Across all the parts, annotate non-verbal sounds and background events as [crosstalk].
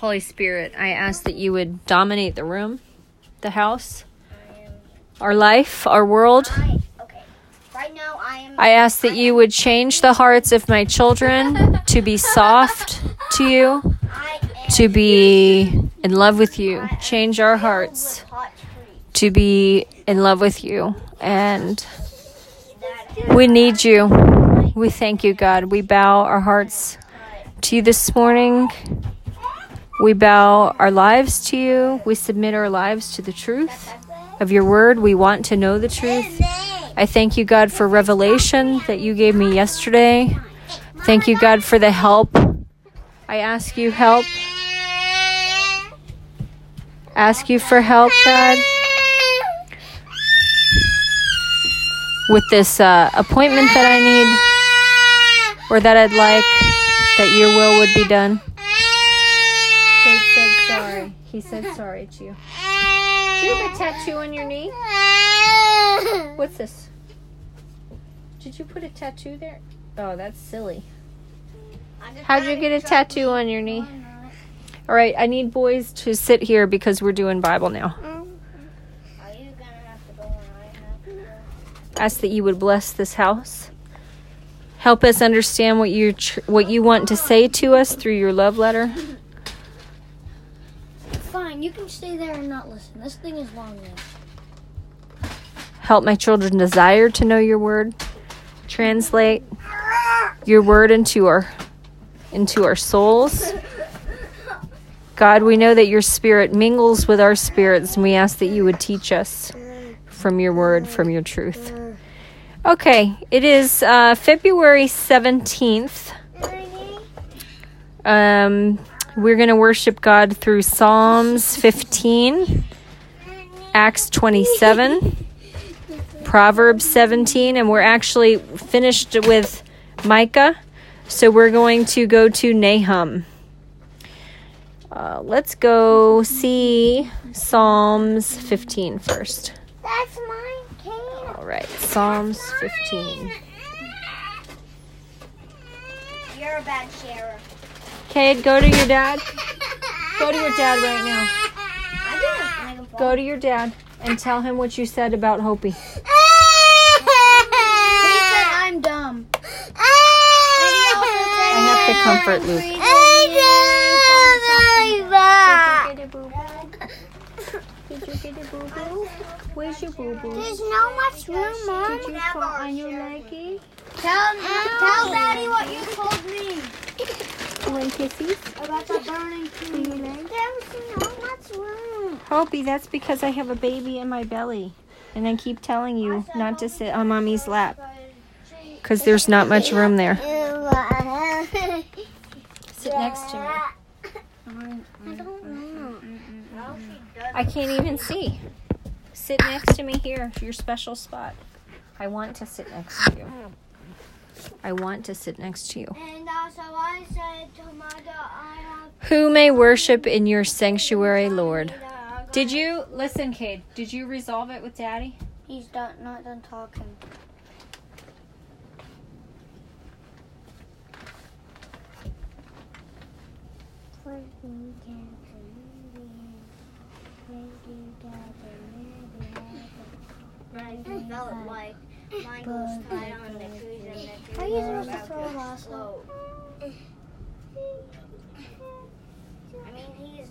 Holy Spirit, I ask that you would dominate the room, the house, our life, our world. I, okay. Right now, I am. I ask that you would change the hearts of my children to be soft to you, to be in love with you. Change our hearts with hot treats. to be in love with you. And we need you. We thank you, God. We bow our hearts to you this morning. We bow our lives to you. We submit our lives to the truth of your word. We want to know the truth. I thank you, God, for revelation that you gave me yesterday. Thank you, God, for the help. I ask you help. Ask you for help, God, with this uh, appointment that I need or that I'd like that your will would be done. Cade said sorry. He said [laughs] sorry to you. Do you have a tattoo on your knee? What's this? Did you put a tattoo there? Oh, that's silly. How'd you get a tattoo on your knee? going on it. All right, I need boys to sit here because we're doing Bible now. Are you gonna have to go when I have to go? Ask that you would bless this house. Help us understand what you tr- what you want to say to us through your love letter. Fine, you can stay there and not listen. This thing is long enough. Help my children desire to know your word. Translate your word into our into our souls. God, we know that your spirit mingles with our spirits, and we ask that you would teach us from your word, from your truth. Okay, it is uh, February 17th. Um, we're going to worship God through Psalms 15, Acts 27, Proverbs 17, and we're actually finished with Micah. So we're going to go to Nahum. Uh, let's go see Psalms 15 first. That's mine, Cade. All right, Psalms 15. You're a bad sharer. Cade, go to your dad. [laughs] Go to your dad right now. I didn't make him fall. Go to your dad and tell him what you said about Hopi. He said I'm dumb. I have to comfort Luke. Did you get a boo boo? Where's your boo boo? There's no much room, Mom. Did you fall on your leggy? Tell, tell oh. Daddy what you told me [laughs] Want kisses? about the burning tree. There's no much room. Hopi, that's because I have a baby in my belly. And I keep telling you not to sit on mommy's lap. Because there's not much room there. Sit next to me. I don't know. I can't even see. Sit next to me here, your special spot. I want to sit next to you. I want to sit next to you. And also, I said to my dad, I have. Who may worship in your sanctuary, Lord? Did you listen, Cade? Did you resolve it with Daddy? He's done, not done talking. I felt like mine was tied on the trees and the trees Are you supposed to throw a lasso? I mean, he's,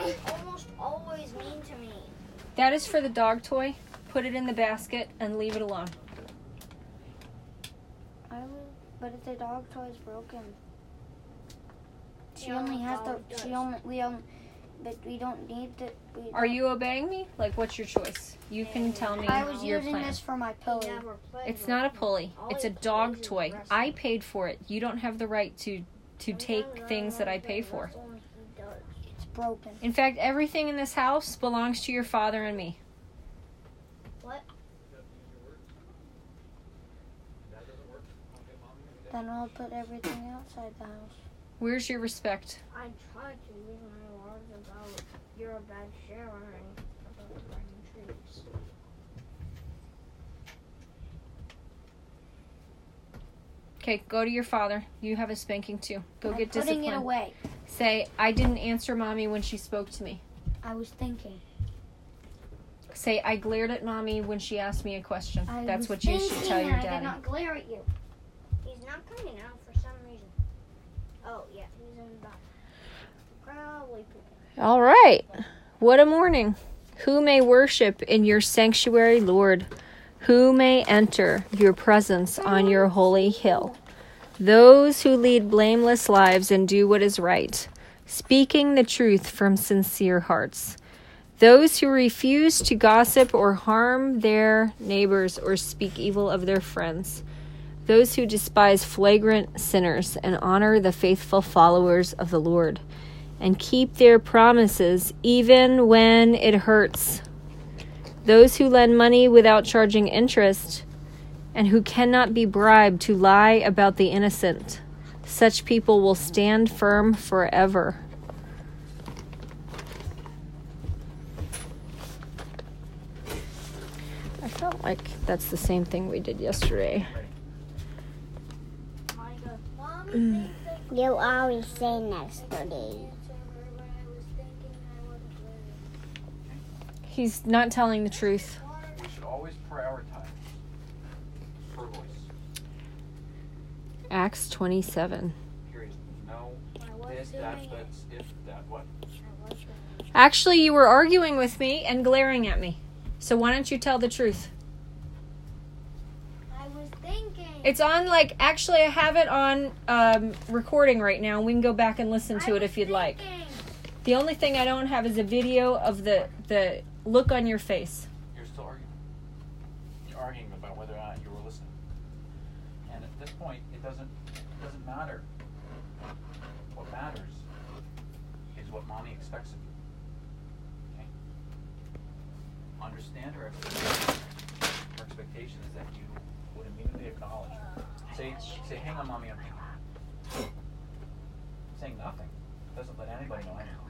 he's almost always mean to me. That is for the dog toy. Put it in the basket and leave it alone. I will, but if the dog toy is broken, she Yeah, only has the. dog She only we only, but we don't need the. We Are don't- you obeying me? Like, what's your choice? You can tell me I was your using plan. this for my He pillow. never played It's not a pulley. All It's a dog toy. I paid for it. You don't have the right to to take things that I pay for. It's broken. In fact, everything in this house belongs to your father and me. What? Then I'll put everything outside the house. Where's your respect? I tried to use my words about you're a bad sharer and about burning trees. Okay, go to your father. You have a spanking too. Go I'm get putting discipline. it away. Say, I didn't answer mommy when she spoke to me. I was thinking. Say, I glared at mommy when she asked me a question. I That's what you should tell your dad. I did not glare at you. He's not coming out for some reason. Oh, yeah, he's in the back. Probably pooping. All right. What a morning. Who may worship in your sanctuary, Lord? Who may enter your presence on your holy hill? Those who lead blameless lives and do what is right, speaking the truth from sincere hearts. Those who refuse to gossip or harm their neighbors or speak evil of their friends. Those who despise flagrant sinners and honor the faithful followers of the Lord and keep their promises even when it hurts. Those who lend money without charging interest and who cannot be bribed to lie about the innocent. Such people will stand firm forever. I felt like that's the same thing we did yesterday. You always say yesterday. He's not telling the truth. We should always prioritize her voice. Acts 27. No this, that, if, that, what. I was doing it. Actually, you were arguing with me and glaring at me. So why don't you tell the truth? I was thinking. It's on like actually I have it on um, recording right now. We can go back and listen to I it if you'd like. The only thing I don't have is a video of the the look on your face. You're still arguing. You're arguing about whether or not you were listening. And at this point, it doesn't it doesn't matter. What matters is what mommy expects of you. Okay? Understand her expectation. Her expectation is that you would immediately acknowledge her. Say say, hang on, mommy, I'm. Saying nothing doesn't let anybody know anything?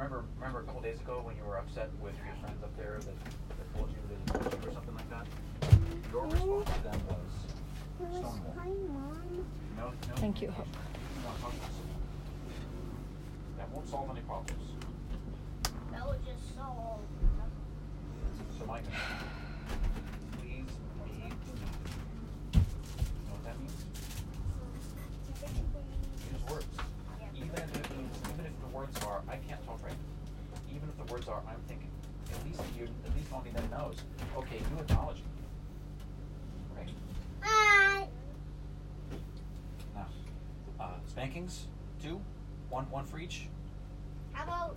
Remember, remember a couple days ago when you were upset with your friends up there that, that told you they ignored you or something like that? Your response to them was stonewall. No, no Thank you, communication. You want to talk to us. That won't solve any problems. That was just so. So, Micah, [laughs] please be needed. Know what that means? Use words. Even if it means, even if the words are, I can't talk right. now. Even if the words are, I'm thinking. At least you, at least mommy then knows. Okay, you acknowledge me. Right. Hi. Now, uh, spankings, two, one, one for each. How about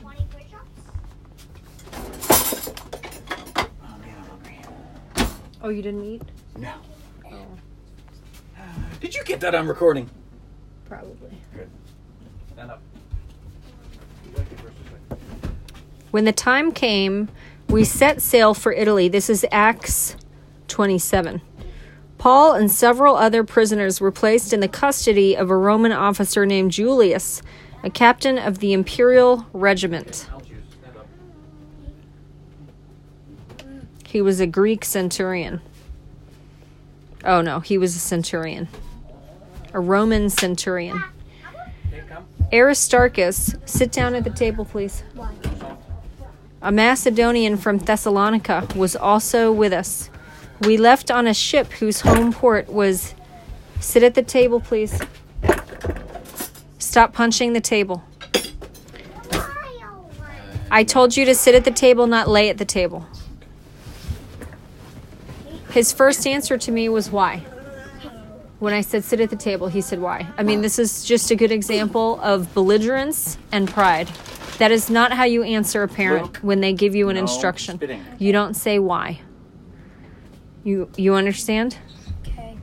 20 push ups? Oh man, I'm hungry. Oh, you didn't eat? No. Oh, Did you get that on recording? probably. Good. Stand up. You gotta get first or second. When the time came, we set sail for Italy. This is Acts 27. Paul and several other prisoners were placed in the custody of a Roman officer named Julius, a captain of the imperial regiment. He was a Greek centurion. Oh no, he was a centurion. A Roman centurion. Aristarchus, sit down at the table, please. A Macedonian from Thessalonica was also with us. We left on a ship whose home port was. Sit at the table, please. Stop punching the table. I told you to sit at the table, not lay at the table. His first answer to me was why. When I said sit at the table, he said why. I mean, this is just a good example of belligerence and pride. That is not how you answer a parent when they give you an no instruction. spitting. You don't say why. You you understand? Okay.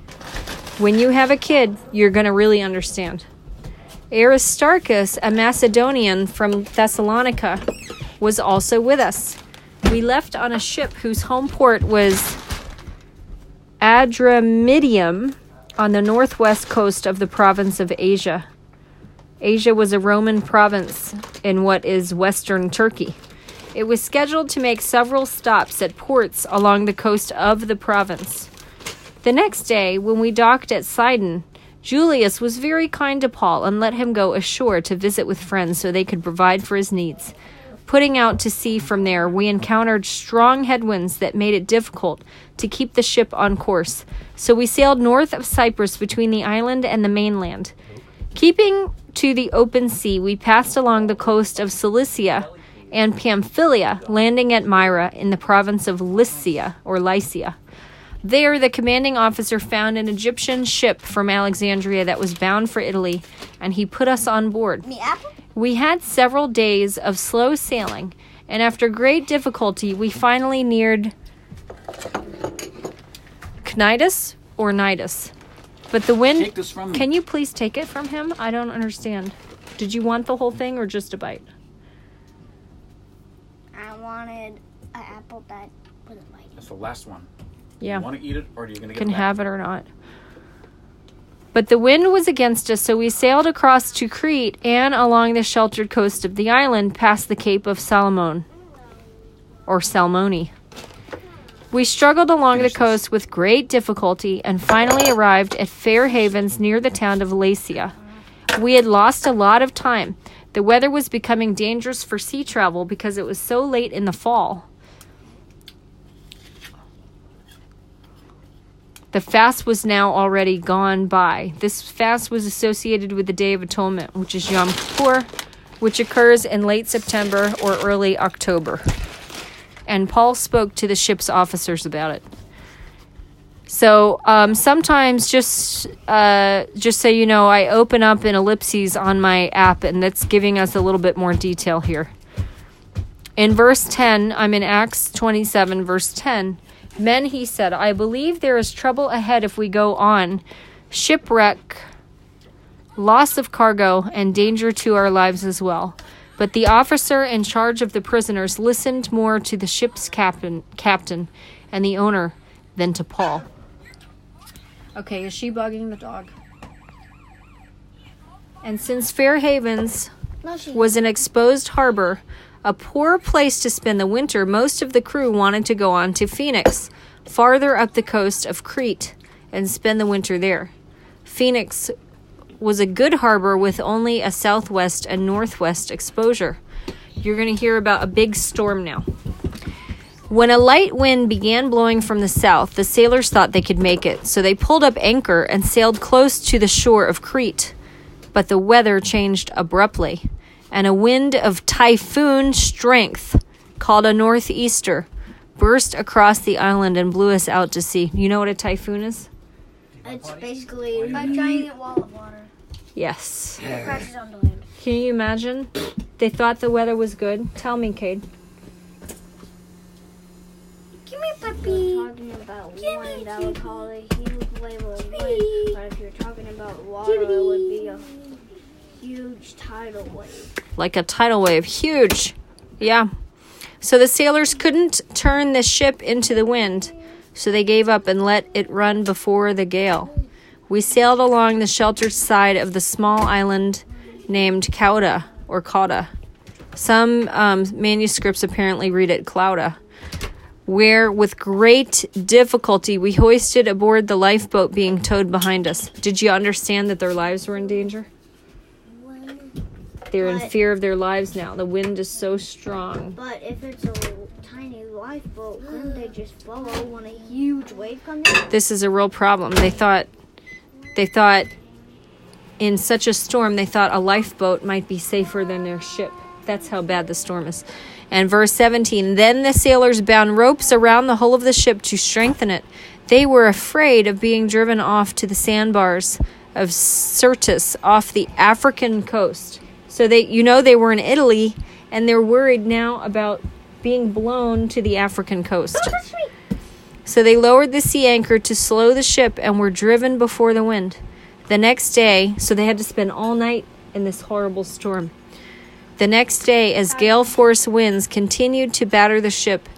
When you have a kid, you're going to really understand. Aristarchus, a Macedonian from Thessalonica, was also with us. We left on a ship whose home port was Adramyttium on the northwest coast of the province of Asia. Asia was a Roman province in what is western Turkey. It was scheduled to make several stops at ports along the coast of the province. The next day, when we docked at Sidon, Julius was very kind to Paul and let him go ashore to visit with friends so they could provide for his needs. Putting out to sea from there, we encountered strong headwinds that made it difficult to keep the ship on course, so we sailed north of Cyprus between the island and the mainland. Keeping to the open sea, we passed along the coast of Cilicia and Pamphylia, landing at Myra in the province of Lycia or Lycia. There, the commanding officer found an Egyptian ship from Alexandria that was bound for Italy, and he put us on board. Me apple? We had several days of slow sailing, and after great difficulty, we finally neared Cnidus or Nidus. But the wind. Take this from. Can you please take it from him? I don't understand. Did you want the whole thing or just a bite? I wanted an apple that wasn't biting. That's the last one. Yeah. You want to eat it, or are you going to get can it back? have it or not. But the wind was against us, so we sailed across to Crete and along the sheltered coast of the island past the Cape of Salmon or Salmoni. We struggled along Finish the this. coast with great difficulty and finally arrived at Fair Havens near the town of Lasea. We had lost a lot of time. The weather was becoming dangerous for sea travel because it was so late in the fall. The fast was now already gone by. This fast was associated with the Day of Atonement, which is Yom Kippur, which occurs in late September or early October. And Paul spoke to the ship's officers about it. So um, sometimes, just uh, just so you know, I open up an ellipses on my app, and that's giving us a little bit more detail here. In verse 10, I'm in Acts 27, verse 10. Men, he said, I believe there is trouble ahead if we go on, shipwreck, loss of cargo, and danger to our lives as well. But the officer in charge of the prisoners listened more to the ship's captain, captain and the owner than to Paul. Okay, is she bugging the dog? And since Fair Havens was an exposed harbor, a poor place to spend the winter, most of the crew wanted to go on to Phoenix, farther up the coast of Crete, and spend the winter there. Phoenix was a good harbor with only a southwest and northwest exposure. You're going to hear about a big storm now. When a light wind began blowing from the south, the sailors thought they could make it, so they pulled up anchor and sailed close to the shore of Crete. But the weather changed abruptly, and a wind of typhoon strength, called a northeaster, burst across the island and blew us out to sea. You know what a typhoon is? It's basically a giant wall of water. Yes. It crashes onto land. Can you imagine? They thought the weather was good. Tell me, Cade. Give me puppy. talking about wind, I would call it a huge wave of wind. But if you're talking about water, it would be a huge tidal wave. like a tidal wave. Huge. Yeah. So the sailors couldn't turn the ship into the wind, so they gave up and let it run before the gale. We sailed along the sheltered side of the small island named Cauda or Cauda. Some um, manuscripts apparently read it Clauda, where with great difficulty we hoisted aboard the lifeboat being towed behind us. Did you understand that their lives were in danger? They're in fear of their lives now. The wind is so strong. But if it's a tiny lifeboat, couldn't they just follow when a huge wave comes in? This is a real problem. They thought they thought in such a storm they thought a lifeboat might be safer than their ship. That's how bad the storm is. And verse 17, then the sailors bound ropes around the hull of the ship to strengthen it. They were afraid of being driven off to the sandbars of Syrtis off the African coast. So they you know they were in Italy and they're worried now about being blown to the African coast. Oh, so they lowered the sea anchor to slow the ship and were driven before the wind. The next day, so they had to spend all night in this horrible storm. The next day, as gale force winds continued to batter the ship,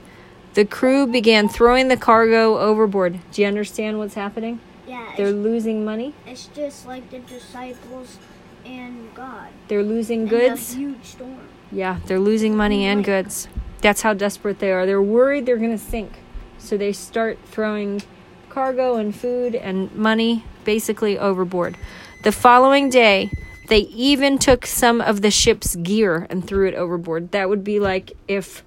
the crew began throwing the cargo overboard. Do you understand what's happening? Yeah, They're losing money, it's just like the disciples and God. they're losing goods. a huge storm. Yeah, they're losing money and goods. That's how desperate they are. They're worried they're going to sink. So they start throwing cargo and food and money basically overboard. The following day, they even took some of the ship's gear and threw it overboard. That would be like if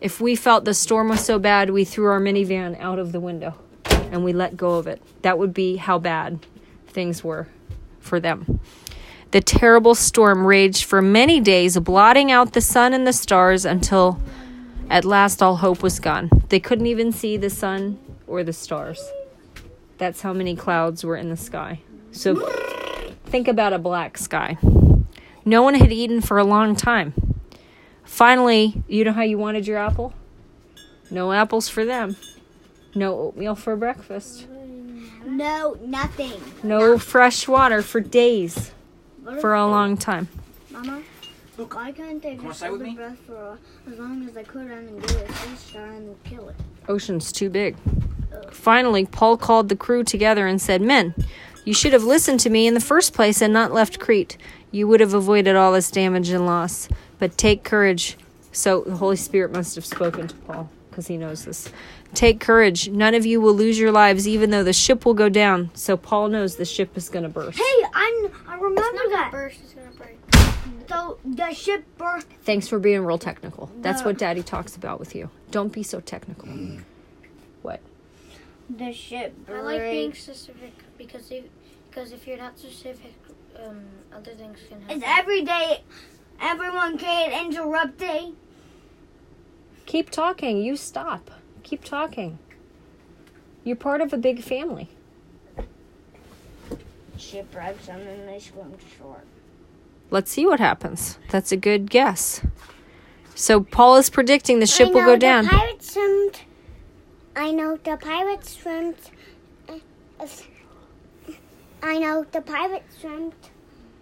if we felt the storm was so bad, we threw our minivan out of the window and we let go of it. That would be how bad things were for them. The terrible storm raged for many days, blotting out the sun and the stars until at last all hope was gone. They couldn't even see the sun or the stars. That's how many clouds were in the sky. So think about a black sky. No one had eaten for a long time. Finally, you know how you wanted your apple? No apples for them. No oatmeal for breakfast. No, nothing. No fresh water for days. For a long time. Mama, Luke, why can't they wanna just stay with the me? breath for as long as they could and get a sea star and kill it? Ocean's too big. Finally, Paul called the crew together and said, Men, you should have listened to me in the first place and not left Crete. You would have avoided all this damage and loss. But take courage. So the Holy Spirit must have spoken to Paul because he knows this. Take courage. None of you will lose your lives, even though the ship will go down. So Paul knows the ship is going to burst. Hey, I'm, I remember that. Burst is gonna break. So the ship burst. Thanks for being real technical. That's what Daddy talks about with you. Don't be so technical. Mm. What? The ship I like being specific because if because if you're not specific, um, other things can happen. It's every day. Everyone can interrupt it. Keep talking. You stop. Keep talking. You're part of a big family. Shipwrecks and then they swim to shore. Let's see what happens. That's a good guess. So Paul is predicting the ship I will know go the down. pirates swimmed. I know the pirates swimmed. uh, I know the pirates swimmed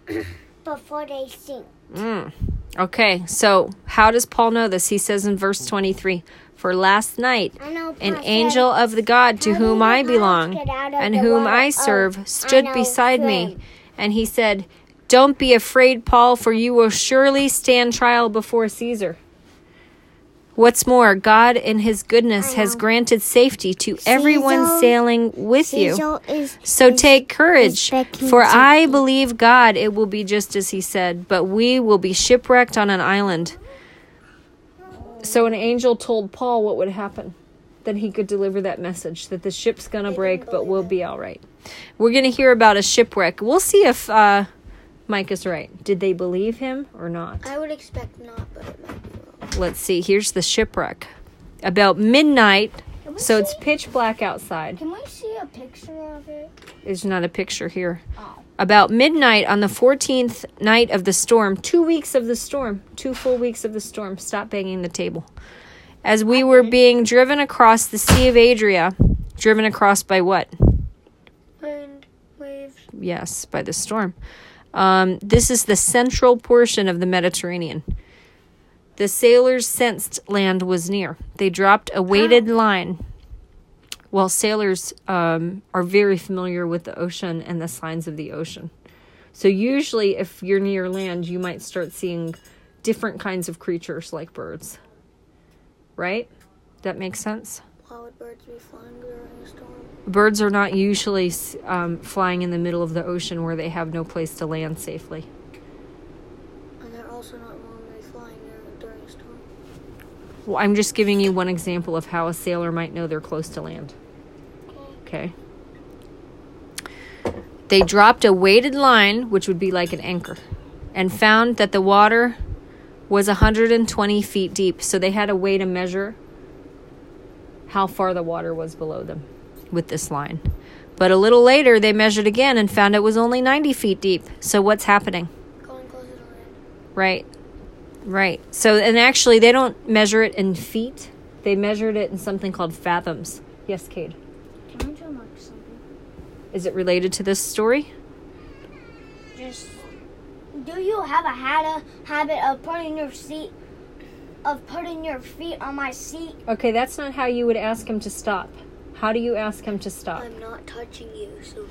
[coughs] before they sink. Mm. Okay, so how does Paul know this? He says in verse 23 For last night an angel of the God to whom I belong pirates get out of and whom? I serve stood beside me. And he said, Don't be afraid, Paul, for you will surely stand trial before Caesar. What's more, God in his goodness has granted safety to everyone sailing with you. Is, So is- take courage, for I believe God it will be just as he said, but we will be shipwrecked on an island. So an angel told Paul what would happen. Then he could deliver that message that the ship's to break, but we'll be all right. We're going to hear about a shipwreck. We'll see if uh, Mike is right. Did they believe him or not? I would expect not, but it might be. Let's see. Here's the shipwreck. About midnight, so it's pitch black outside. Can we see a picture of it? There's not a picture here. Oh. About midnight on the 14th night of the storm, two weeks of the storm, two full weeks of the storm, stop banging the table. As we were being driven across the Sea of Adria, driven across by what? Wind, waves. Yes, by the storm. Um, this is the central portion of the Mediterranean. The sailors sensed land was near. They dropped a weighted line. Well, sailors um, are very familiar with the ocean and the signs of the ocean. So, usually, if you're near land, you might start seeing different kinds of creatures like birds. Right? That makes sense? Why would birds be flying during a storm? Birds are not usually um, flying in the middle of the ocean where they have no place to land safely. And they're also not normally flying there during a storm. Well, I'm just giving you one example of how a sailor might know they're close to land. Okay. They dropped a weighted line, which would be like an anchor, and found that the water was 120 feet deep. So they had a way to measure how far the water was below them with this line. But a little later, they measured again and found it was only 90 feet deep. So what's happening? Going closer to land. Right. Right. So, and actually, they don't measure it in feet. They measured it in something called fathoms. Yes, Cade. Can I tell Mark something? Is it related to this story? Just do you have a had a habit of putting your seat of putting your feet on my seat? Okay, that's not how you would ask him to stop. How do you ask him to stop? I'm not touching you, so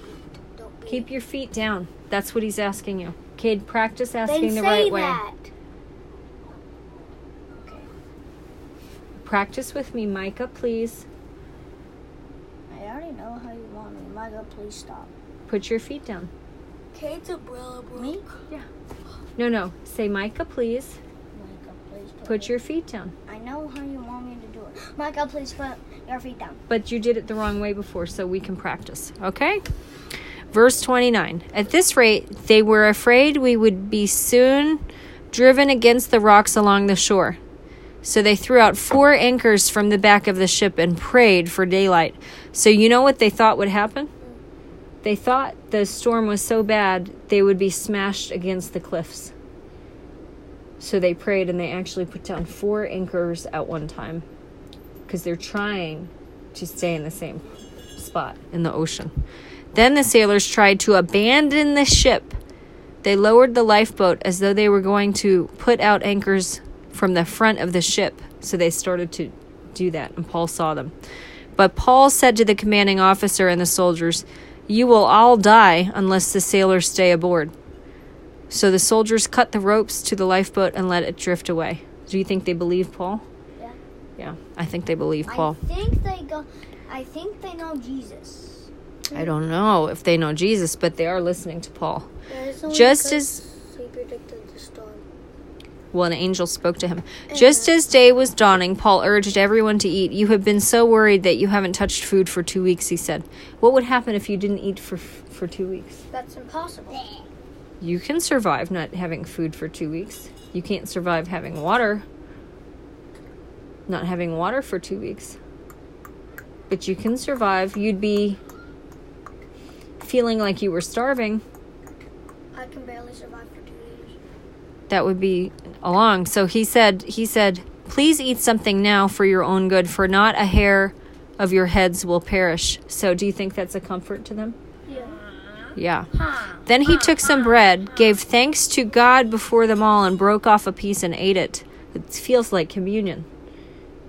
don't be. Keep your feet down. That's what he's asking you. Cade, practice asking Then the right way. that. Practice with me, Micah, please. I already know how you want me. Micah, please stop. put your feet down. Cade's umbrella broke. Me? Yeah. No, no. Say, Micah, please Micah, please put, put your feet down. I know how you want me to do it. Micah, please put your feet down. But you did it the wrong way before, so we can practice. Okay? Verse 29. At this rate, they were afraid we would be soon driven against the rocks along the shore. So they threw out four anchors from the back of the ship and prayed for daylight. So you know what they thought would happen? They thought the storm was so bad they would be smashed against the cliffs. So they prayed and they actually put down four anchors at one time because they're trying to stay in the same spot in the ocean. Then the sailors tried to abandon the ship. They lowered the lifeboat as though they were going to put out anchors from the front of the ship. So they started to do that, and Paul saw them. But Paul said to the commanding officer and the soldiers, You will all die unless the sailors stay aboard. So the soldiers cut the ropes to the lifeboat and let it drift away. Do you think they believe Paul? Yeah. Yeah, I think they believe Paul. I think they go. I think they know Jesus. I don't know if they know Jesus, but they are listening to Paul. Just as he predicted. Well, an angel spoke to him. Just as day was dawning, Paul urged everyone to eat. You have been so worried that you haven't touched food for two weeks, he said. What would happen if you didn't eat for for two weeks? That's impossible. You can survive not having food for two weeks. You can't survive having water. Not having water for two weeks. But you can survive. You'd be feeling like you were starving. I can barely survive for two days. That would be along. So he said, he said, please eat something now for your own good, for not a hair of your heads will perish. So do you think that's a comfort to them? Yeah. Yeah. Then he took some bread, gave thanks to God before them all, and broke off a piece and ate it. It feels like communion,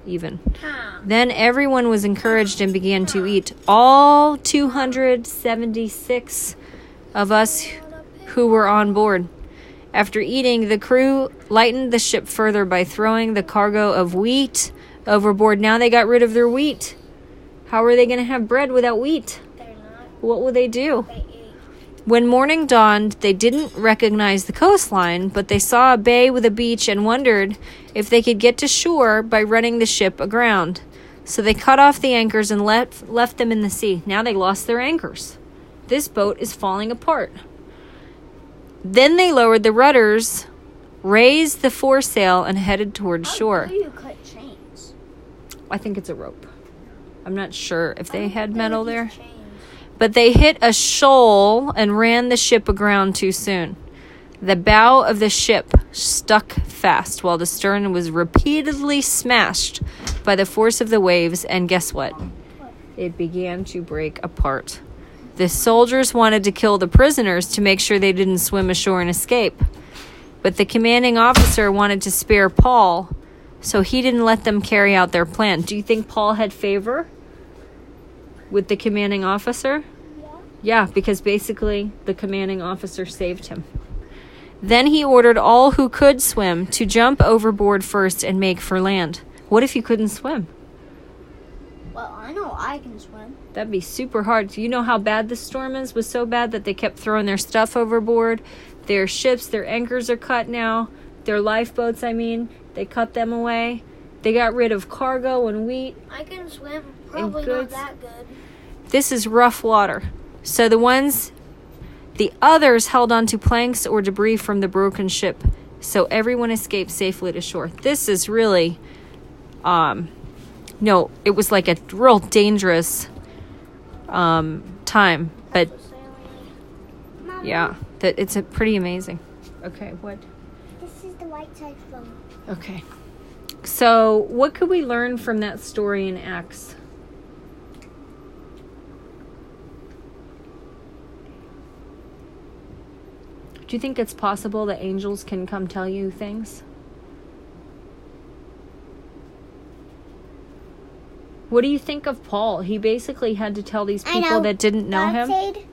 even. Then everyone was encouraged and began to eat. All 276 of us who were on board. After eating, the crew lightened the ship further by throwing the cargo of wheat overboard. Now they got rid of their wheat. How are they going to have bread without wheat? Not. What will they do? They. When morning dawned, they didn't recognize the coastline, but they saw a bay with a beach and wondered if they could get to shore by running the ship aground. So they cut off the anchors and left, left them in the sea. Now they lost their anchors. This boat is falling apart. Then they lowered the rudders, raised the foresail, and headed toward shore. How do you cut chains? I think it's a rope. I'm not sure if they had metal there. But they hit a shoal and ran the ship aground too soon. The bow of the ship stuck fast while the stern was repeatedly smashed by the force of the waves, and guess what? It began to break apart. The soldiers wanted to kill the prisoners to make sure they didn't swim ashore and escape. But the commanding officer wanted to spare Paul, so he didn't let them carry out their plan. Do you think Paul had favor with the commanding officer? Yeah, yeah because basically the commanding officer saved him. Then he ordered all who could swim to jump overboard first and make for land. What if you couldn't swim? Well, I know I can swim. That'd be super hard. Do you know how bad the storm is? Was so bad that they kept throwing their stuff overboard. Their ships, their anchors are cut now. Their lifeboats, I mean, they cut them away. They got rid of cargo and wheat. I can swim. Probably not that good. This is rough water. So the ones, the others held onto planks or debris from the broken ship. So everyone escaped safely to shore. This is really, um, no, it was like a real dangerous, um, time. But So sailing. Mama, yeah, that it's a pretty amazing. Okay, what? This is the white side phone. Okay. So, what could we learn from that story in Acts? Do you think it's possible that angels can come tell you things? What do you think of Paul? He basically had to tell these people that didn't know God him. Said,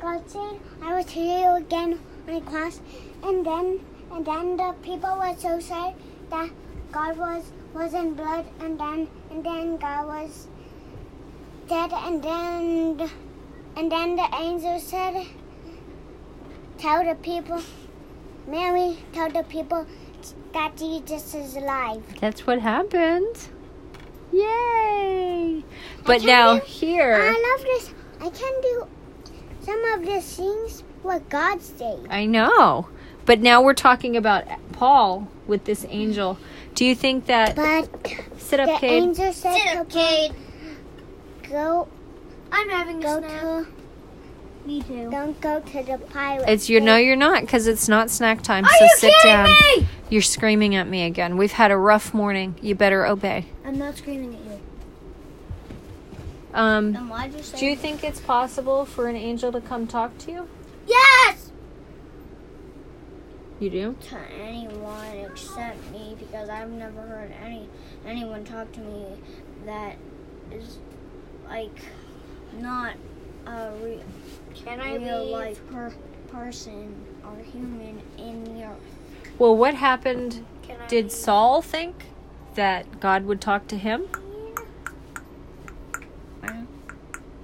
God said, I will tell you again on the cross, and then and then the people were so sad that God was was in blood, and then and then God was dead, and then And then the angel said, Tell the people, Mary, tell the people that Jesus is alive. That's what happened. Yay! But now do- here, I love this. I can do some of the things what God said. I know. But now we're talking about Paul with this angel. Do you think that But sit the up, Cade? angel said Sit up, Cade. go I'm having go a snack. Me too. don't go to the pirate. It's your no, you're not, because it's not snack time. Are so you sit kidding down. me? You're screaming at me again. We've had a rough morning. You better obey. I'm not screaming at you. Um, Then why'd you say do you think it's possible for an angel to come talk to you? yes You do. to anyone except me because I've never heard any anyone talk to me that is like not Uh, a re- Can real life per- person or human in the earth. Well, what happened? Can I Did Saul think that God would talk to him?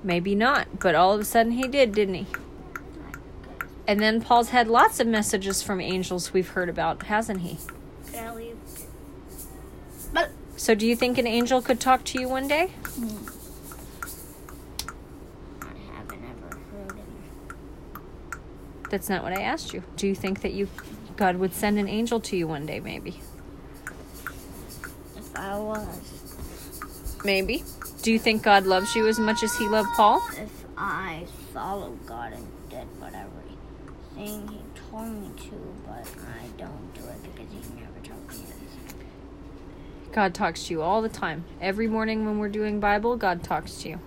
Maybe not, but all of a sudden he did, didn't he? And then Paul's had lots of messages from angels we've heard about, hasn't he? Can I leave? So, do you think an angel could talk to you one day? I haven't ever heard him. That's not what I asked you. Do you think that you God would send an angel to you one day maybe? If I was, Maybe. Do you think God loves you as much as he loved Paul? if I followed God and did whatever thing He told me to, but I don't do it because He never told me this. God talks to you all the time. Every morning when we're doing Bible, God talks to you.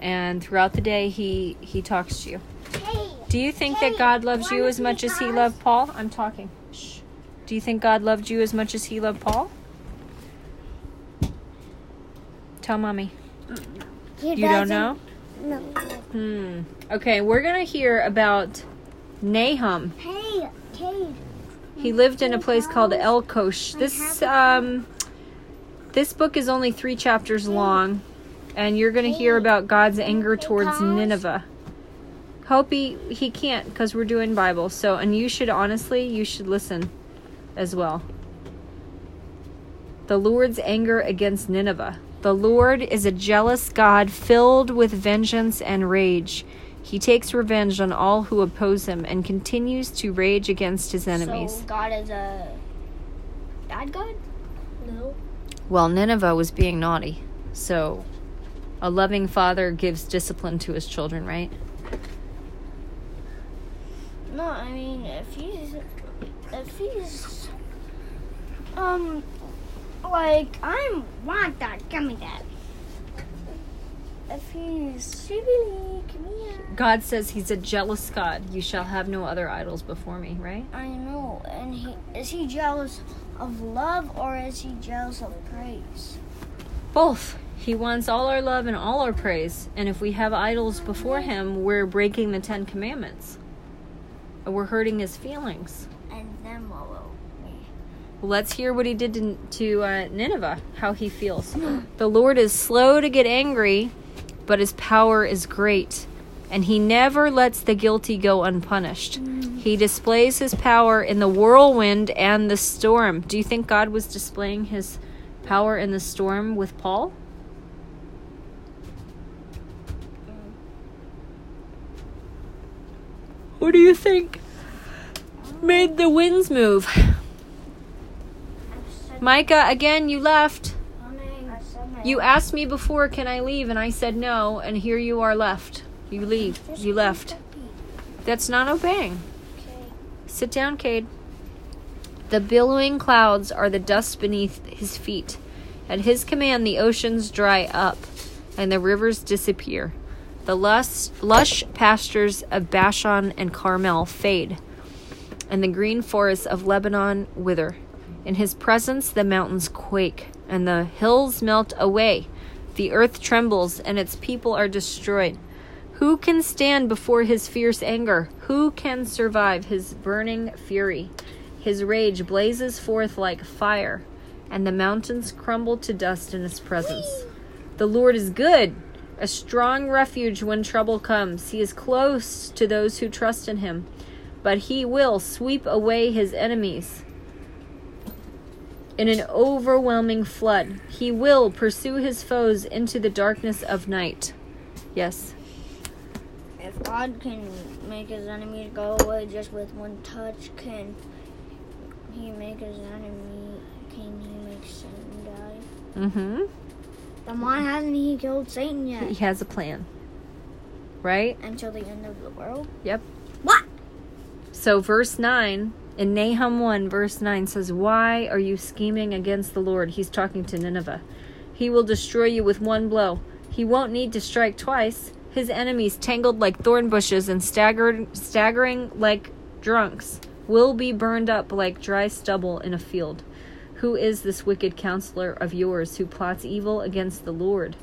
And throughout the day he he talks to you. Hey, Do you think Hey, that God loves you as much as he loved Paul? I'm talking. Shh. Do you think God loved you as much as he loved Paul? Tell mommy. he You don't doesn't- know? No. Hmm. Okay, we're going to hear about Nahum. Hey, Cade. He lived in a place called Elkosh. This um this book is only 3 chapters long and you're going to hear about God's anger towards Nineveh. Hope he, he can't cuz we're doing Bible. So and you should honestly, you should listen as well. The Lord's anger against Nineveh. The Lord is a jealous God filled with vengeance and rage. He takes revenge on all who oppose him and continues to rage against his enemies. So God is a bad God? No. Well, Nineveh was being naughty. So a loving father gives discipline to his children, right? No, I mean if he's if he's um like I want that, give me that. If he's Shibili, come here. God says he's a jealous God. You shall have no other idols before me, right? I know, and he is he jealous of love or is he jealous of praise? Both. He wants all our love and all our praise. And if we have idols before him, we're breaking the 10 commandments. We're hurting his feelings. And then what will we? Let's hear what he did to, to uh, Nineveh, how he feels. [gasps] the Lord is slow to get angry, but his power is great, and he never lets the guilty go unpunished. He displays his power in the whirlwind and the storm. Do you think God was displaying his power in the storm with Paul? What do you think made the winds move? Micah, again, you left. You asked me before, can I leave? And I said no, and here you are left. You leave. You left. That's not obeying. Sit down, Cade. The billowing clouds are the dust beneath his feet. At his command, the oceans dry up, and the rivers disappear. The lush, lush pastures of Bashan and Carmel fade, and the green forests of Lebanon wither. In his presence, the mountains quake, and the hills melt away. The earth trembles, and its people are destroyed. Who can stand before his fierce anger? Who can survive his burning fury? His rage blazes forth like fire, and the mountains crumble to dust in his presence. The Lord is good, a strong refuge when trouble comes. He is close to those who trust in him, but he will sweep away his enemies. In an overwhelming flood, he will pursue his foes into the darkness of night. Yes. If God can make his enemies go away just with one touch, can he make his enemy? Can he make Satan die? Mm-hmm. Then why hasn't he killed Satan yet? He has a plan. Right? Until the end of the world? Yep. What? So, verse 9 in Nahum 1, verse 9 says, Why are you scheming against the Lord? He's talking to Nineveh. He will destroy you with one blow. He won't need to strike twice. His enemies, tangled like thorn bushes and staggered, staggering like drunks, will be burned up like dry stubble in a field. Who is this wicked counselor of yours who plots evil against the Lord?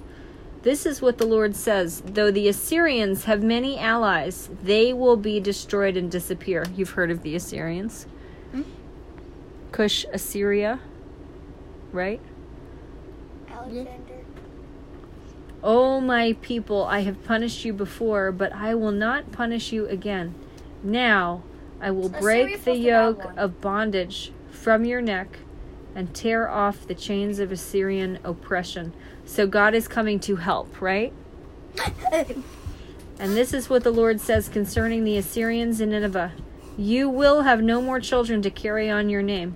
This is what the Lord says Though the Assyrians have many allies, they will be destroyed and disappear. You've heard of the Assyrians? Cush, Assyria, right? Alexander. O my people, I have punished you before, but I will not punish you again. Now I will Assyria break the yoke of bondage from your neck and tear off the chains of Assyrian oppression. So God is coming to help, right? And this is what the Lord says concerning the Assyrians in Nineveh You will have no more children to carry on your name.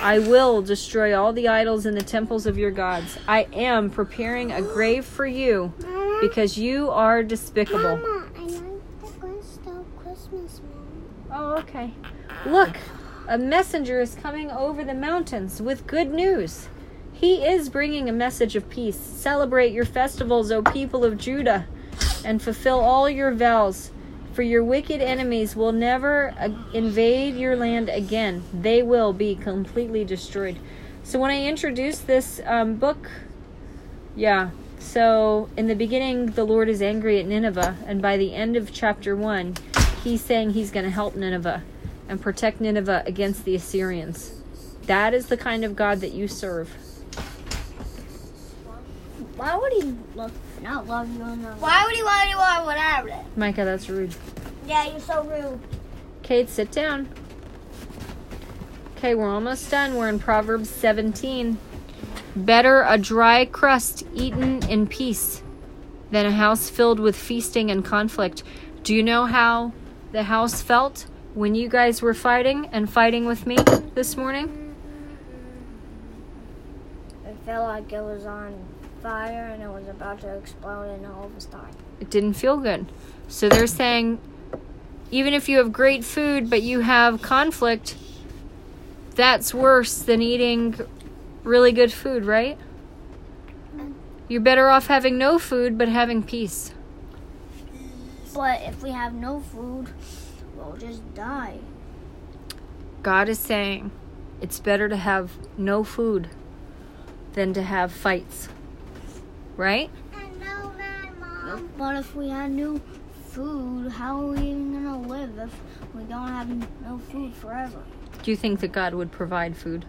I will destroy all the idols in the temples of your gods. I am preparing a grave for you because you are despicable. Mama, I know the Grinch stole Christmas, Mom. Oh, okay. Look, a messenger is coming over the mountains with good news. He is bringing a message of peace. Celebrate your festivals, O people of Judah, and fulfill all your vows. For your wicked enemies will never uh, invade your land again. They will be completely destroyed. So, when I introduced this um, book, yeah, so in the beginning, the Lord is angry at Nineveh, and by the end of chapter 1, he's saying he's going to help Nineveh and protect Nineveh against the Assyrians. That is the kind of God that you serve. Why would he love, not love you in the Why would he want you on whatever? Micah, that's rude. Yeah, you're so rude. Cade, sit down. Okay, we're almost done. We're in Proverbs 17. Better a dry crust eaten in peace than a house filled with feasting and conflict. Do you know how the house felt when you guys were fighting and fighting with me this morning? It felt like it was on fire and it was about to explode and all of a sudden. It didn't feel good. So they're saying even if you have great food but you have conflict, that's worse than eating really good food, right? You're better off having no food but having peace. But if we have no food, we'll just die. God is saying it's better to have no food than to have fights. Right? I know that, Mom. But if we had no food, how are we even gonna live if we don't have no food forever? Do you think that God would provide food?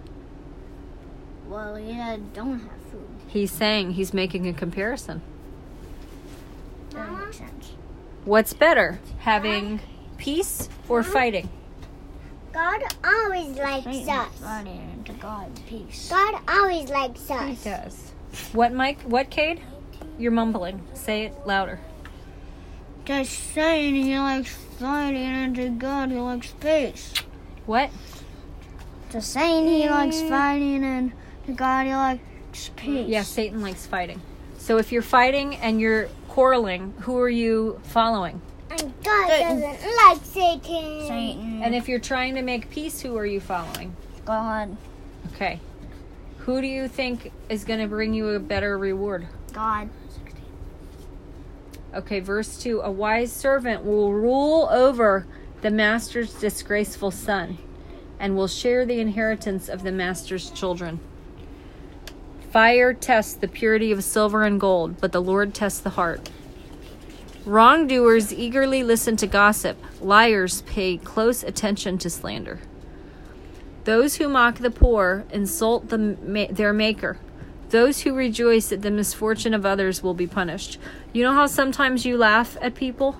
Well, yeah, don't have food. He's saying he's making a comparison. That makes sense. What's better, having peace or uh-huh. fighting? God always likes Satan's us. running into God's peace. God always likes us. He does. What, Mike? What, Cade? You're mumbling. Say it louder. Just saying he likes fighting and to God he likes peace. What? Just saying he likes fighting and to God he likes peace. Yeah, Satan likes fighting. So if you're fighting and you're quarreling, who are you following? And God Satan. doesn't like Satan. Satan And if you're trying to make peace, who are you following? God. Okay. Who do you think is going to bring you a better reward? God. Okay, verse 2 A wise servant will rule over the master's disgraceful son and will share the inheritance of the master's children. Fire tests the purity of silver and gold, but the Lord tests the heart. Wrongdoers eagerly listen to gossip, liars pay close attention to slander. Those who mock the poor insult the, ma- their maker. Those who rejoice at the misfortune of others will be punished. You know how sometimes you laugh at people?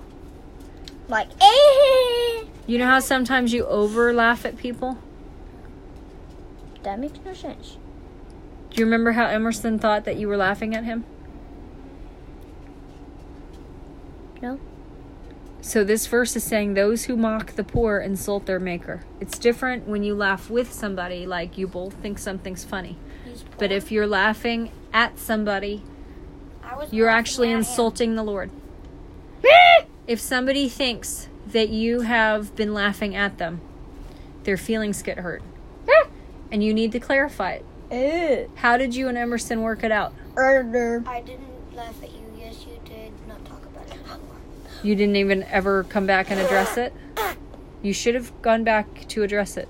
Like, eh. You know how sometimes you over laugh at people? That makes no sense. Do you remember how Emerson thought that you were laughing at him? No. So this verse is saying those who mock the poor insult their maker. It's different when you laugh with somebody like you both think something's funny. But if you're laughing at somebody, you're actually insulting the Lord. [laughs] if somebody thinks that you have been laughing at them, their feelings get hurt. [laughs] and you need to clarify it. How did you and Emerson work it out? I didn't laugh at you did. Not talk about it anymore. You didn't even ever come back and address it? You should have gone back to address it.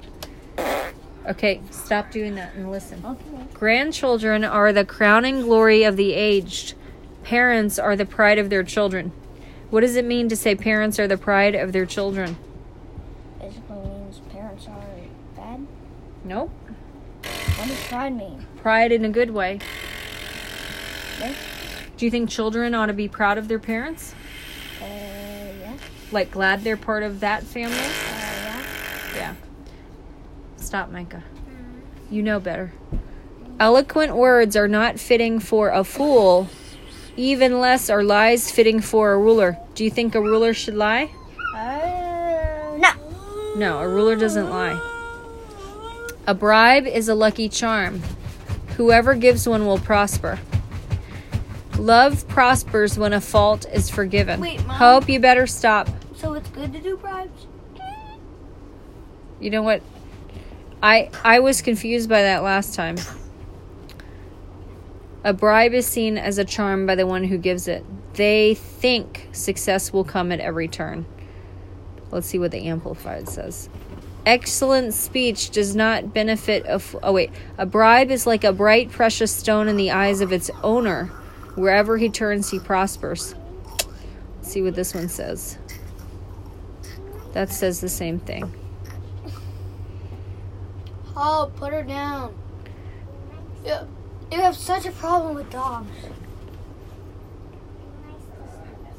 Okay, stop doing that and listen. Okay. Grandchildren are the crowning glory of the aged. Parents are the pride of their children. What does it mean to say parents are the pride of their children? Basically means parents are bad. Nope. What does pride mean? Pride in a good way. Yeah. Do you think children ought to be proud of their parents? Yeah. Like glad they're part of that family? Uh, yeah. Yeah. Stop, Micah. You know better. Eloquent words are not fitting for a fool, even less are lies fitting for a ruler. Do you think a ruler should lie? Uh, no. No, a ruler doesn't lie. A bribe is a lucky charm. Whoever gives one will prosper. Love prospers when a fault is forgiven. Wait, Mom. Hope you better stop. So it's good to do bribes? You know what? I I was confused by that last time. A bribe is seen as a charm by the one who gives it. They think success will come at every turn. Let's see what the amplified says. Excellent speech does not benefit a f- oh wait, a bribe is like a bright precious stone in the eyes of its owner. Wherever he turns, he prospers. Let's see what this one says. That says the same thing. Oh, put her down. You, you have such a problem with dogs.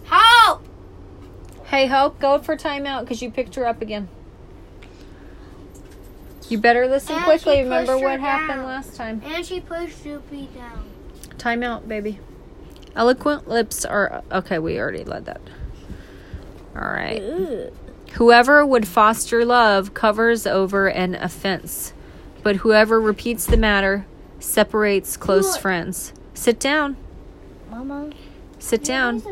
Help! Hey, Hope, go for timeout because you picked her up again. You better listen And quickly. Remember what happened last time. And she pushed Soupy down. Timeout, baby. Eloquent lips are. Okay, we already led that. All right. Whoever would foster love covers over an offense, but whoever repeats the matter separates close Look. friends. Sit down. Mama. Sit down.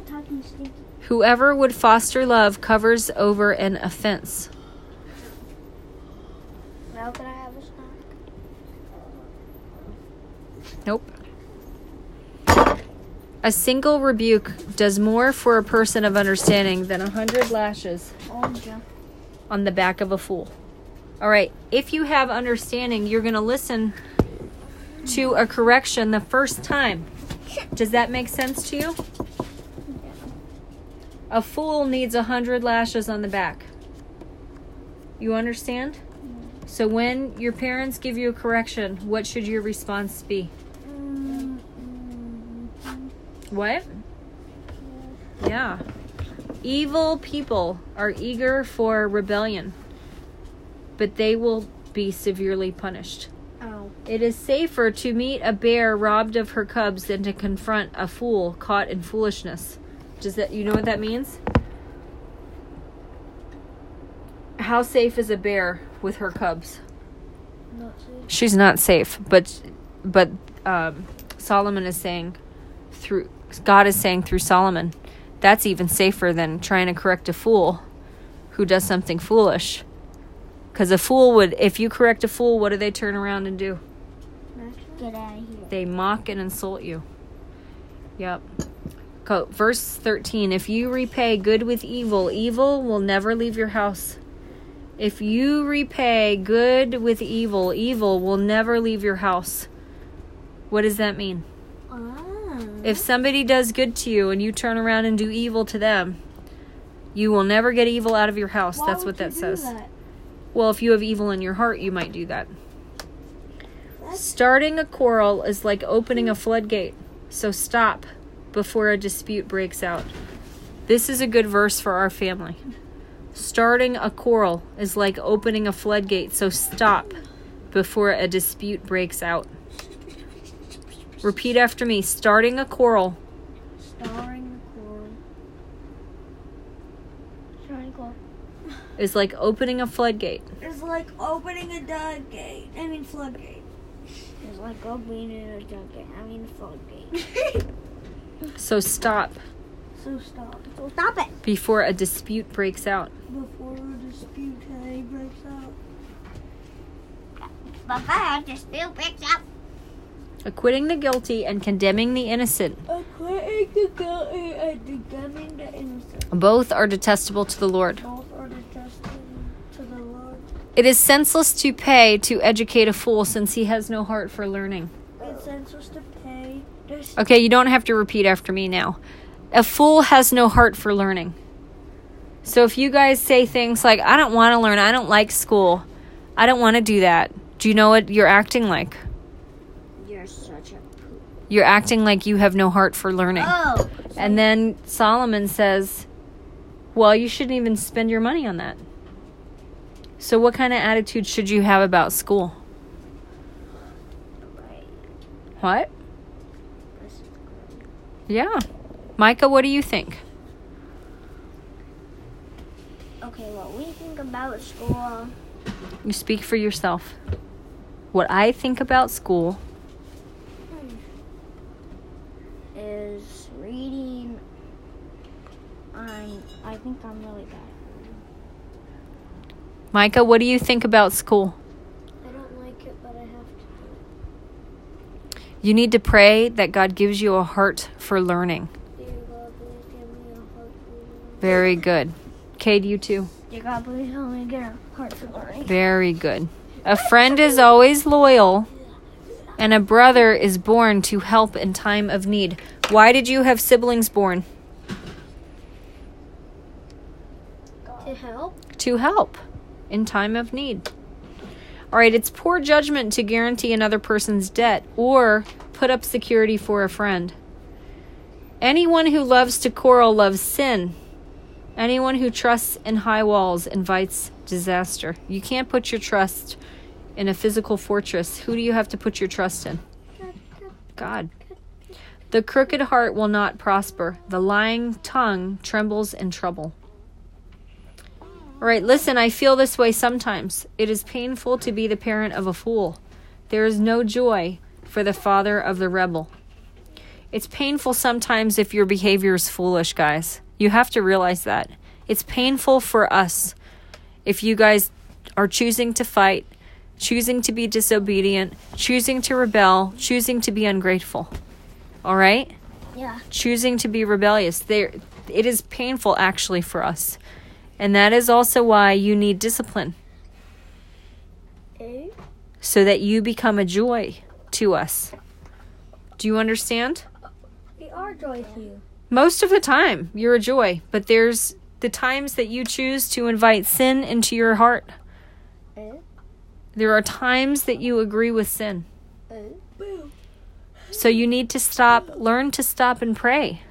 Whoever would foster love covers over an offense. Now can I have a snack? Nope. A single rebuke does more for a person of understanding than a hundred lashes on the back of a fool. All right, if you have understanding, you're going to listen to a correction the first time. Does that make sense to you? A fool needs a hundred lashes on the back. You understand? So when your parents give you a correction, what should your response be? What? Yeah. Evil people are eager for rebellion, but they will be severely punished. Oh. It is safer to meet a bear robbed of her cubs than to confront a fool caught in foolishness. Does that you know what that means? How safe is a bear with her cubs? Not safe. She's not safe, but but um, Solomon is saying through God is saying through Solomon, that's even safer than trying to correct a fool who does something foolish. Because a fool would, if you correct a fool, what do they turn around and do? Get out of here. They mock and insult you. Yep. Verse 13 If you repay good with evil, evil will never leave your house. If you repay good with evil, evil will never leave your house. What does that mean? If somebody does good to you and you turn around and do evil to them, you will never get evil out of your house. That's what that says. Well, if you have evil in your heart, you might do that. Starting a quarrel is like opening a floodgate. So stop before a dispute breaks out. This is a good verse for our family. Starting a quarrel is like opening a floodgate. So stop before a dispute breaks out. Repeat after me. Starting a quarrel Starring the quarrel. Starring quarrel. is like opening a floodgate. It's like opening a dog gate. I mean floodgate. It's like opening a dog gate. I mean floodgate. [laughs] So stop so stop. So stop it. before a dispute breaks out. Before a dispute breaks out. Before the spill breaks out. Acquitting the guilty and condemning the innocent. Acquitting the guilty and condemning the innocent. Both are detestable to the Lord. Both are detestable to the Lord. It is senseless to pay to educate a fool since he has no heart for learning. It's senseless to pay. This Okay, you don't have to repeat after me now. A fool has no heart for learning. So if you guys say things like, I don't want to learn, I don't like school, I don't want to do that, do you know what you're acting like? You're such a poop. You're acting like you have no heart for learning. Oh. And then Solomon says, Well, you shouldn't even spend your money on that. So, what kind of attitude should you have about school? What? This is good. Yeah. Micah, what do you think? Okay, what we think about school You speak for yourself. What I think about school, is reading. I'm. I think I'm really bad. Micah, what do you think about school? I don't like it, but I have to. You need to pray that God gives you a heart for learning. Dear God, please give me a heart for learning. Very good. Cade, you too. Dear God, please help me get a heart for learning. Very good. A friend is always loyal, and a brother is born to help in time of need. Why did you have siblings born? To help? To help in time of need. All right, it's poor judgment to guarantee another person's debt or put up security for a friend. Anyone who loves to quarrel loves sin. Anyone who trusts in high walls invites disaster. You can't put your trust in a physical fortress. Who do you have to put your trust in? God. The crooked heart will not prosper. The lying tongue trembles in trouble. All right, listen, I feel this way sometimes. It is painful to be the parent of a fool. There is no joy for the father of the rebel. It's painful sometimes if your behavior is foolish, guys. You have to realize that. It's painful for us if you guys are choosing to fight, choosing to be disobedient, choosing to rebel, choosing to be ungrateful. All right? Yeah. choosing to be rebellious. There it is painful actually for us. And that is also why you need discipline Eh? so that you become a joy to us. Do you understand? We are joy to you. Most of the time, you're a joy, but there's the times that you choose to invite sin into your heart. Eh? There are times that you agree with sin. So you need to stop, learn to stop and pray.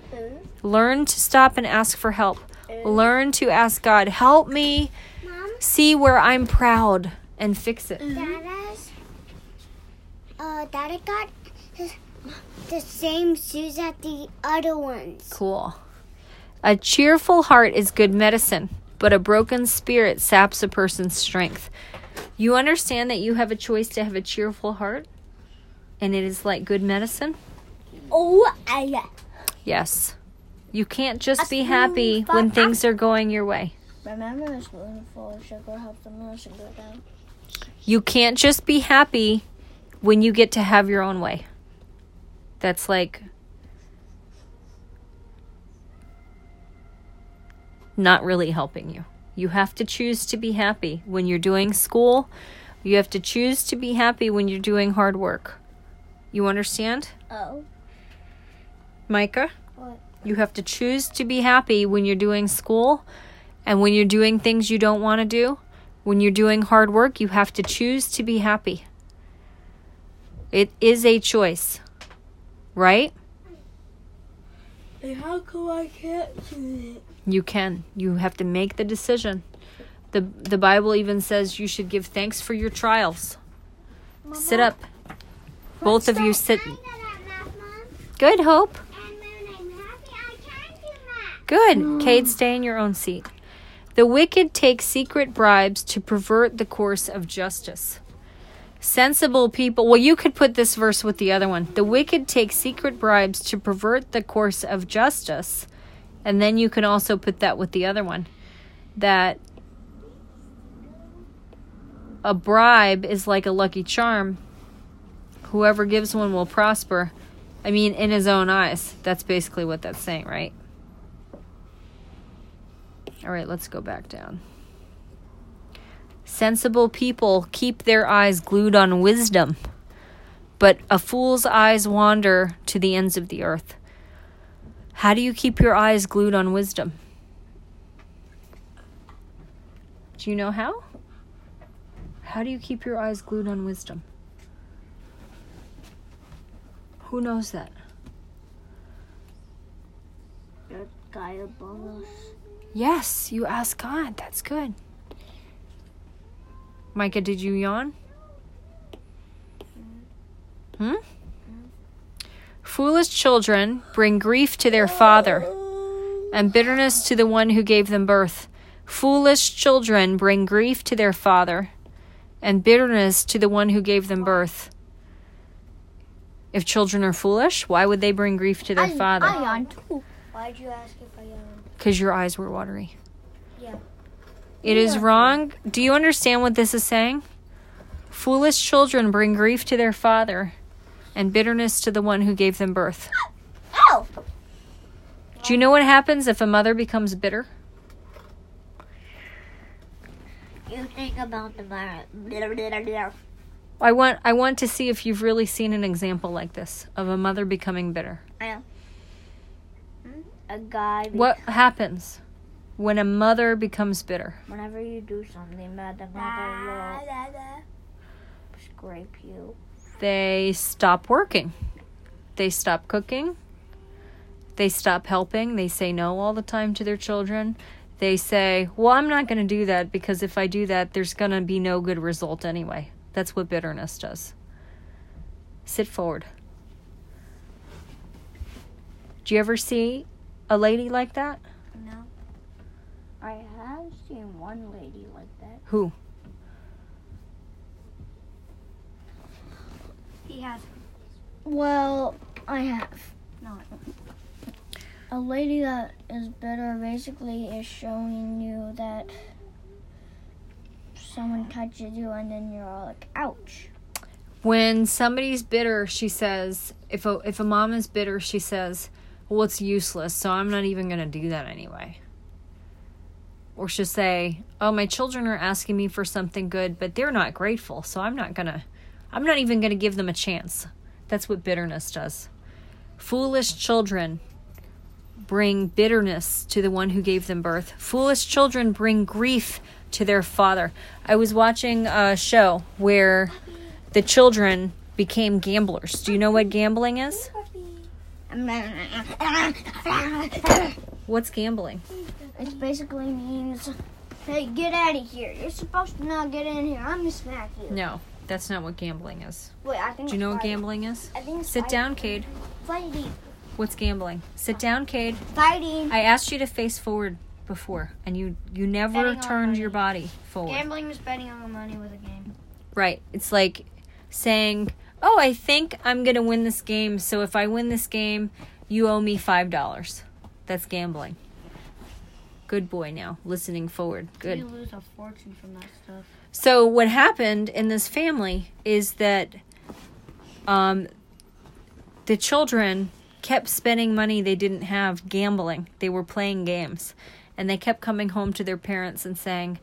Learn to stop and ask for help. Learn to ask God, help me see where I'm proud and fix it. Dada's. Uh, Dada got the same shoes as the other ones. Cool. A cheerful heart is good medicine, but a broken spirit saps a person's strength. You understand that you have a choice to have a cheerful heart? And it is like good medicine? Oh, I. Uh, yes. You can't just be happy when things are going your way. Remember the spoonful of sugar helps the medicine go down. You can't just be happy when you get to have your own way. That's like not really helping you. You have to choose to be happy when you're doing school. You have to choose to be happy when you're doing hard work. You understand, Oh. Micah? What? You have to choose to be happy when you're doing school and when you're doing things you don't want to do. When you're doing hard work, you have to choose to be happy. It is a choice, right? And how come I can't do it? You can. You have to make the decision. The the Bible even says you should give thanks for your trials. Sit up. Both of you sit. Good, Hope. Good. Cade, stay in your own seat. The wicked take secret bribes to pervert the course of justice. Sensible people, well, you could put this verse with the other one. The wicked take secret bribes to pervert the course of justice. And then you can also put that with the other one. That a bribe is like a lucky charm. Whoever gives one will prosper. I mean, in his own eyes. That's basically what that's saying, right? All right, let's go back down. Sensible people keep their eyes glued on wisdom, but a fool's eyes wander to the ends of the earth. How do you keep your eyes glued on wisdom? Do you know how? How do you keep your eyes glued on wisdom? Who knows that? The guy above us. Yes, you ask God. That's good. Micah, did you yawn? Hmm? Foolish children bring grief to their father and bitterness to the one who gave them birth. Foolish children bring grief to their father and bitterness to the one who gave them birth. If children are foolish, why would they bring grief to their father? I yawned too. Why'd you ask if I um, yawned? Because your eyes were watery. Yeah. It is wrong. Do you understand what this is saying? Foolish children bring grief to their father and bitterness to the one who gave them birth. Oh! Do you know what happens if a mother becomes bitter? You think about the virus. I want I want to see if you've really seen an example like this of a mother becoming bitter. A guy. be- What happens when a mother becomes bitter? Whenever you do something bad, the mother will ah, scrape you. They stop working. They stop cooking. They stop helping. They say no all the time to their children. They say, Well, I'm not going to do that because if I do that, there's going to be no good result anyway. That's what bitterness does. Sit forward. Do you ever see a lady like that? No. I have seen one lady like that. Who? He has. Well, I have. No. A lady that is bitter basically is showing you that someone touches you and then you're all like, ouch. When somebody's bitter, she says, if a if a mom is bitter, she says, "Well, it's useless, so I'm not even going to do that anyway." Or she'll say, "Oh, my children are asking me for something good, but they're not grateful, so I'm not going to I'm not even going to give them a chance." That's what bitterness does. Foolish children bring bitterness to the one who gave them birth. Foolish children bring grief to their father. I was watching a show where the children became gamblers. Do you know what gambling is? What's gambling? It basically means, hey, get out of here. You're supposed to not get in here. I'm gonna smack you. No, that's not what gambling is. Wait, I think. Do you know what fighting. gambling is? I think it's Sit fighting. down, Cade. Fighting. What's gambling? Sit down, Cade. Fighting. I asked you to face forward before, and you you never Betting turned your body forward. Gambling is betting on the money with a game. Right. It's like saying, "Oh, I think I'm going to win this game, so if I win this game, you owe me $5." That's gambling. Good boy now, listening forward. Good. You lose a fortune from that stuff. So what happened in this family is that um, the children kept spending money they didn't have gambling. They were playing games, and they kept coming home to their parents and saying,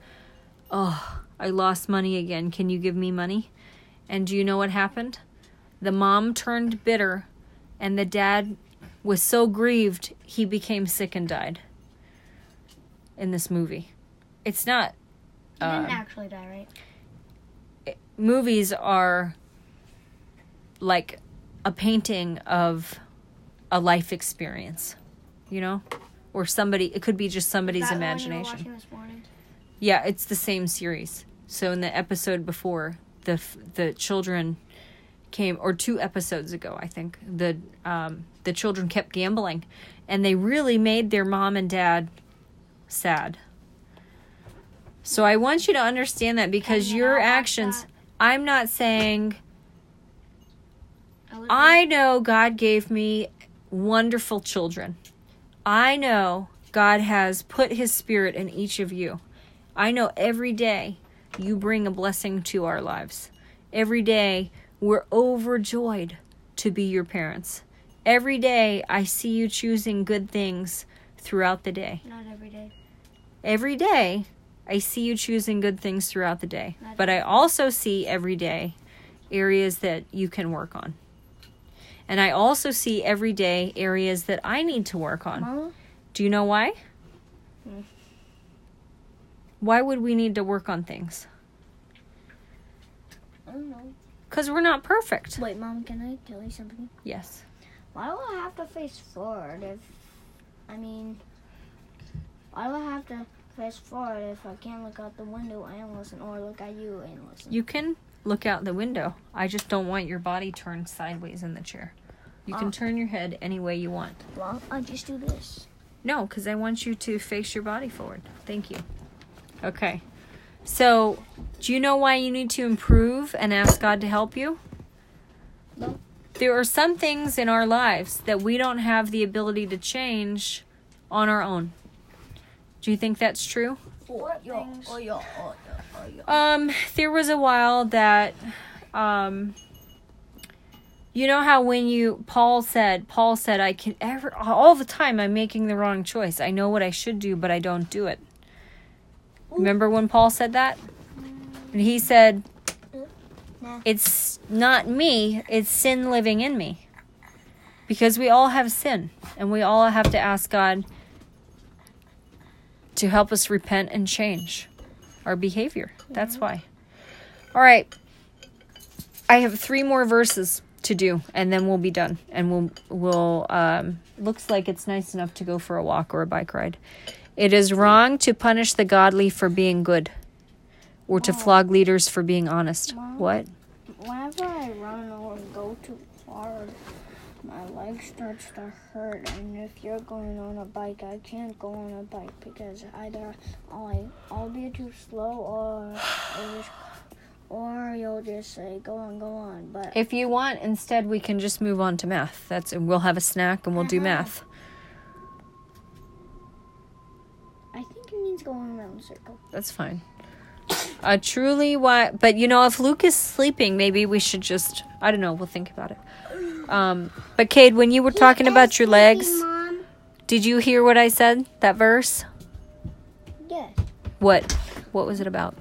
"Oh, I lost money again. Can you give me money?" And do you know what happened? The mom turned bitter, and the dad was so grieved he became sick and died. In this movie, it's not He Um, didn't actually die, right? movies are like a painting of a life experience, you know? Or somebody, it could be just somebody's That one you were imagination. watching this morning? Yeah, it's the same series. So in the episode before, the f- the children came, or two episodes ago, I think the um, the children kept gambling, and they really made their mom and dad sad. So I want you to understand that because And your actions, I'm not saying, I know God gave me wonderful children. I know God has put his spirit in each of you. I know every day you bring a blessing to our lives. Every day we're overjoyed to be your parents. Every day I see you choosing good things throughout the day. not every day. Every day I see you choosing good things throughout the day. But I also see every day areas that you can work on. And I also see every day areas that I need to work on. Mama, Do you know why? Hmm. Why would we need to work on things? I don't know. Because we're not perfect. Wait, mom, can I tell you something? Yes. Why do I have to face forward if, I mean, why do I have to face forward if I can't look out the window and listen, or look at you and listen? You can look out the window. I just don't want your body turned sideways in the chair. You can Ah. turn your head any way you want. Well, I just do this. No, because I want you to face your body forward. Thank you. Okay. So, do you know why you need to improve and ask God to help you? No. There are some things in our lives that we don't have the ability to change on our own. Do you think that's true? Um, there was a while that, um, you know how when you Paul said Paul said I can ever all the time I'm making the wrong choice. I know what I should do, but I don't do it. Remember when Paul said that? And he said, Nah. "It's not me; it's sin living in me." Because we all have sin, and we all have to ask God to help us repent and change our behavior. That's why. All right. I have three more verses to do and then we'll be done and we'll we'll um looks like it's nice enough to go for a walk or a bike ride. It is wrong to punish the godly for being good or to flog leaders for being honest. Mom? What? Whenever I run or go too hard, my leg starts to hurt. And if you're going on a bike, I can't go on a bike because either I'll, I'll be too slow or or, just, or you'll just say go on, go on. But If you want, instead we can just move on to math. That's and we'll have a snack and we'll do Uh-huh. math. I think it means going around the circle. That's fine. Uh, truly, why? But you know, if Luke is sleeping, maybe we should just. I don't know. We'll think about it. Um, but Cade, when you were talking about your legs, did you hear what I said? That verse? Yes. What? What was it about?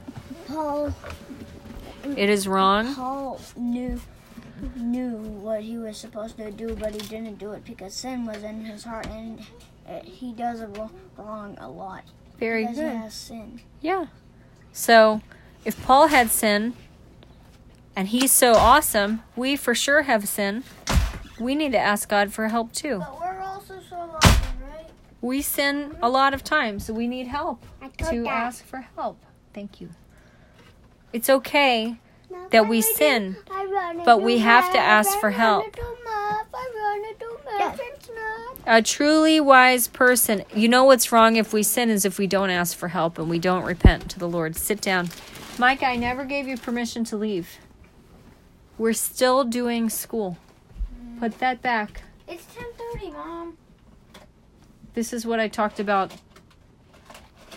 Paul It is wrong. Paul knew knew what he was supposed to do, but he didn't do it because sin was in his heart, and he does it wrong a lot. Very because he good. has sin. Yeah. So, if Paul had sin, and he's so awesome, we for sure have sin. We need to ask God for help too. But we're also so right? We sin a lot of times, so we need help. To that. ask for help. Thank you. It's okay, No, that we sin, but we have to ask for help. do math, I wanna do math, it's not. a truly wise person. You know what's wrong if we sin is if we don't ask for help and we don't repent to the Lord. Sit down. Mike, I never gave you permission to leave. We're still doing school. Put that back. It's ten thirty, mom. This is what I talked about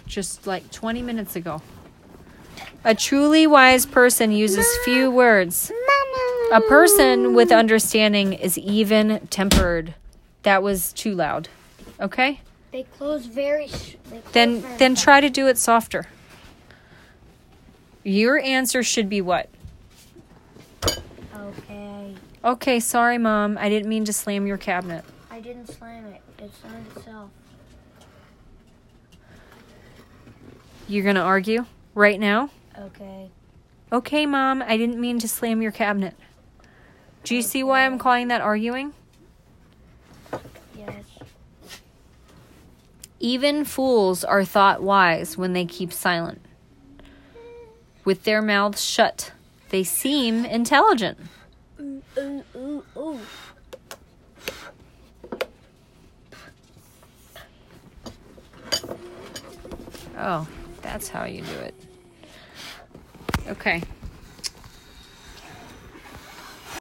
just like 20 minutes ago. A truly wise person uses few words. Mama. A person with understanding is even tempered. That was too loud. Okay? They close very. Sh- they close Then very then fast. try to do it softer. Your answer should be what? Okay, sorry, Mom. I didn't mean to slam your cabinet. I didn't slam it. It slammed itself. You're going to argue? Right now? Okay. Okay, Mom. I didn't mean to slam your cabinet. Do you okay. see why I'm calling that arguing? Yes. Even fools are thought wise when they keep silent. With their mouths shut, they seem intelligent. Ooh, ooh, ooh. Oh, that's how you do it. Okay.